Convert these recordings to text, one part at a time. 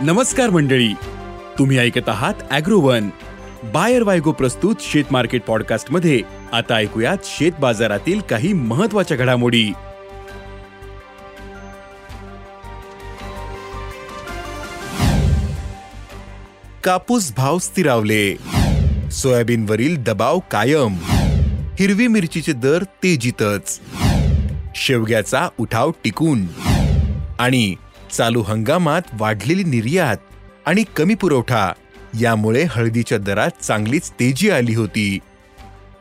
नमस्कार मंडळी. तुम्ही ऐकत आहात अॅग्रोवन. बायर वायगो प्रस्तुत शेत मार्केट पॉडकास्टमध्ये आता ऐकूयात शेत बाजारातील काही महत्त्वाच्या घडामोडी. कापूस भाव स्थिरावले. सोयाबीनवरील दबाव कायम. हिरवी मिरचीचे दर तेजीतच. शेवग्याचा उठाव टिकून. आणि चालू हंगामात वाढलेली निर्यात आणि कमी पुरवठा. यामुळे हळदीच्या दरात चांगलीच तेजी आली होती.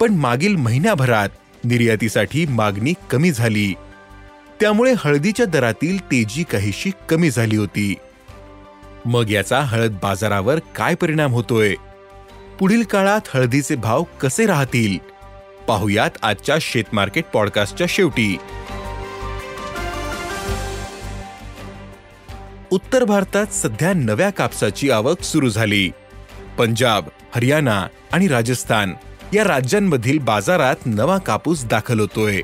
पण मागील महिन्याभरात निर्यातीसाठी मागणी कमी झाली. त्यामुळे हळदीच्या दरातील तेजी काहीशी कमी झाली होती. मग याचा हळद बाजारावर काय परिणाम होतोय? पुढील काळात हळदीचे भाव कसे राहतील? पाहुयात आजच्या शेतमार्केट पॉडकास्टच्या शेवटी. उत्तर भारतात सध्या नव्या कापसाची आवक सुरू झाली. पंजाब हरियाणा आणि राजस्थान या राज्यांमधील बाजारात नवा कापूस दाखल होतोय.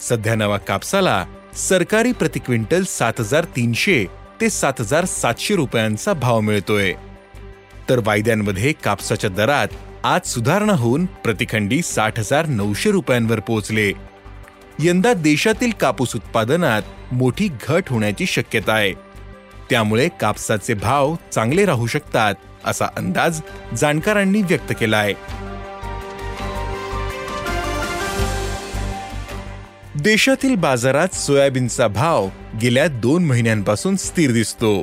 सध्या नवा कापसाला सरकारी प्रति क्विंटल सात हजार तीनशे ते सात हजार सातशे रुपयांचा भाव मिळतोय. तर वायद्यांमध्ये कापसाच्या दरात आज सुधारणा होऊन प्रतिखंडी साठ हजार नऊशे रुपयांवर पोहोचले. यंदा देशातील कापूस उत्पादनात मोठी घट होण्याची शक्यता आहे. त्यामुळे कापसाचे भाव चांगले राहू शकतात असा अंदाज जाणकारांनी व्यक्त केला आहे देशातील बाजारात सोयाबीनचा भाव गेल्या दोन महिन्यांपासून स्थिर दिसतो.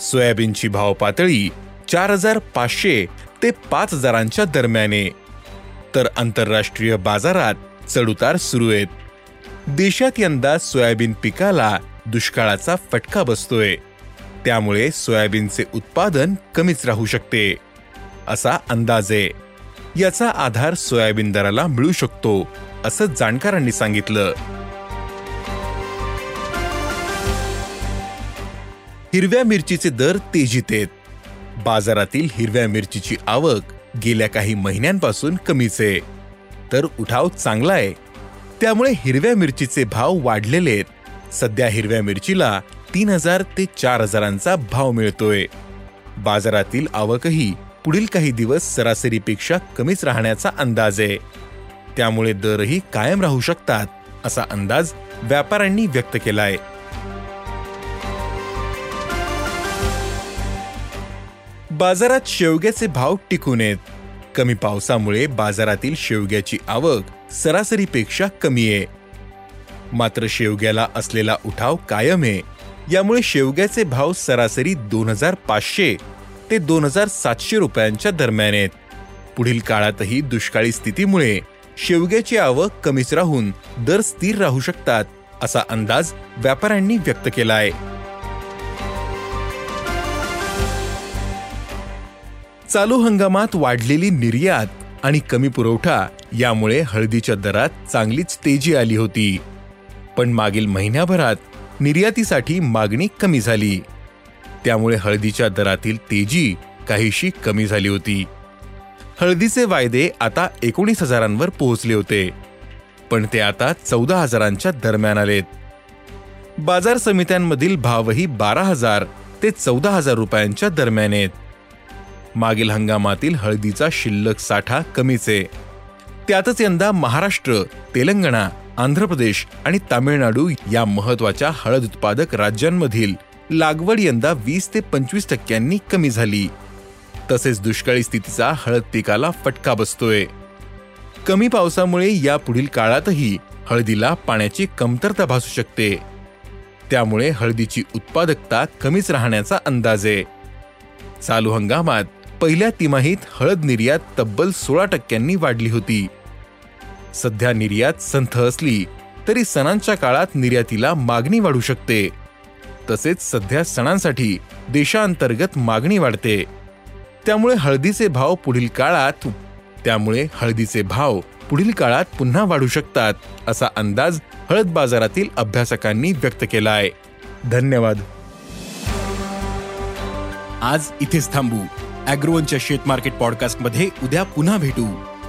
सोयाबीनची भाव पातळी चार हजार पाचशे ते पाच हजारांच्या दरम्याने. तर आंतरराष्ट्रीय बाजारात चढउतार सुरू आहेत. देशात यंदा सोयाबीन पिकाला दुष्काळाचा फटका बसतोय. त्यामुळे सोयाबीनचे उत्पादन कमीच राहू शकते असा अंदाज. आहे याचा आधार सोयाबीन दराला मिळू शकतो असं जाणकारांनी सांगितलं. हिरव्या मिरचीचे दर तेजीत आहेत. बाजारातील हिरव्या मिरचीची आवक गेल्या काही महिन्यांपासून कमीच आहे. तर उठाव चांगला आहे. त्यामुळे हिरव्या मिरचीचे भाव वाढलेले आहेत. सध्या हिरव्या मिरचीला तीन हजार ते चार हजारांचा भाव मिळतोय. बाजारातील आवकही पुढील काही दिवस सरासरीपेक्षा कमीच राहण्याचा अंदाज आहे. त्यामुळे दरही कायम राहू शकतात असा अंदाज व्यापाऱ्यांनी व्यक्त केलाय. बाजारात शेवग्याचे भाव टिकून आहेत. कमी पावसामुळे बाजारातील शेवग्याची आवक सरासरीपेक्षा कमी आहे. मात्र शेवग्याला असलेला उठाव कायम आहे. यामुळे शेवग्याचे भाव सरासरी दोन हजार पाचशे ते दोन हजार सातशे रुपयांच्या दरम्यान आहेत. पुढील काळातही दुष्काळी स्थितीमुळे शेवग्याची आवक कमीच राहून दर स्थिर राहू शकतात असा अंदाज व्यापाऱ्यांनी व्यक्त केला आहे चालू हंगामात वाढलेली निर्यात आणि कमी पुरवठा यामुळे हळदीच्या दरात चांगलीच तेजी आली होती. पण मागील महिन्याभरात निर्यातीसाठी मागणी कमी झाली. त्यामुळे हळदीच्या दरातील तेजी काहीशी कमी झाली होती. हळदीचे वायदे आता एकोणीस हजारांवर पोहोचले होते पण ते आता चौदा हजारांच्या दरम्यान आलेत. बाजार समित्यांमधील भावही बारा हजार ते चौदा हजार रुपयांच्या दरम्यान आहेत. मागील हंगामातील हळदीचा शिल्लक साठा कमीच आहे. त्यातच यंदा महाराष्ट्र तेलंगणा आंध्र प्रदेश आणि तामिळनाडू या महत्त्वाच्या हळद उत्पादक राज्यांमधील लागवड यंदा वीस ते पंचवीस टक्क्यांनी कमी झाली. तसेच दुष्काळी स्थितीचा हळद पिकाला फटका बसतोय. कमी पावसामुळे या पुढील काळातही हळदीला पाण्याची कमतरता भासू शकते. त्यामुळे हळदीची उत्पादकता कमीच राहण्याचा अंदाज आहे. चालू हंगामात पहिल्या तिमाहीत हळद निर्यात तब्बल सोळा टक्क्यांनी वाढली होती. सध्या निर्यात संथ असली तरी सणांच्या काळात निर्यातीला मागणी वाढू शकते. तसेच सध्या सणांसाठी देशांतर्गत मागणी वाढते. त्यामुळे हळदीचे भाव पुढील काळात त्यामुळे हळदीचे भाव पुढील काळात पुन्हा वाढू शकतात असा अंदाज हळद बाजारातील अभ्यासकांनी व्यक्त केला आहे धन्यवाद. आज इथेच थांबू. अॅग्रोवनच्या शेत मार्केट पॉडकास्टमध्ये उद्या पुन्हा भेटू.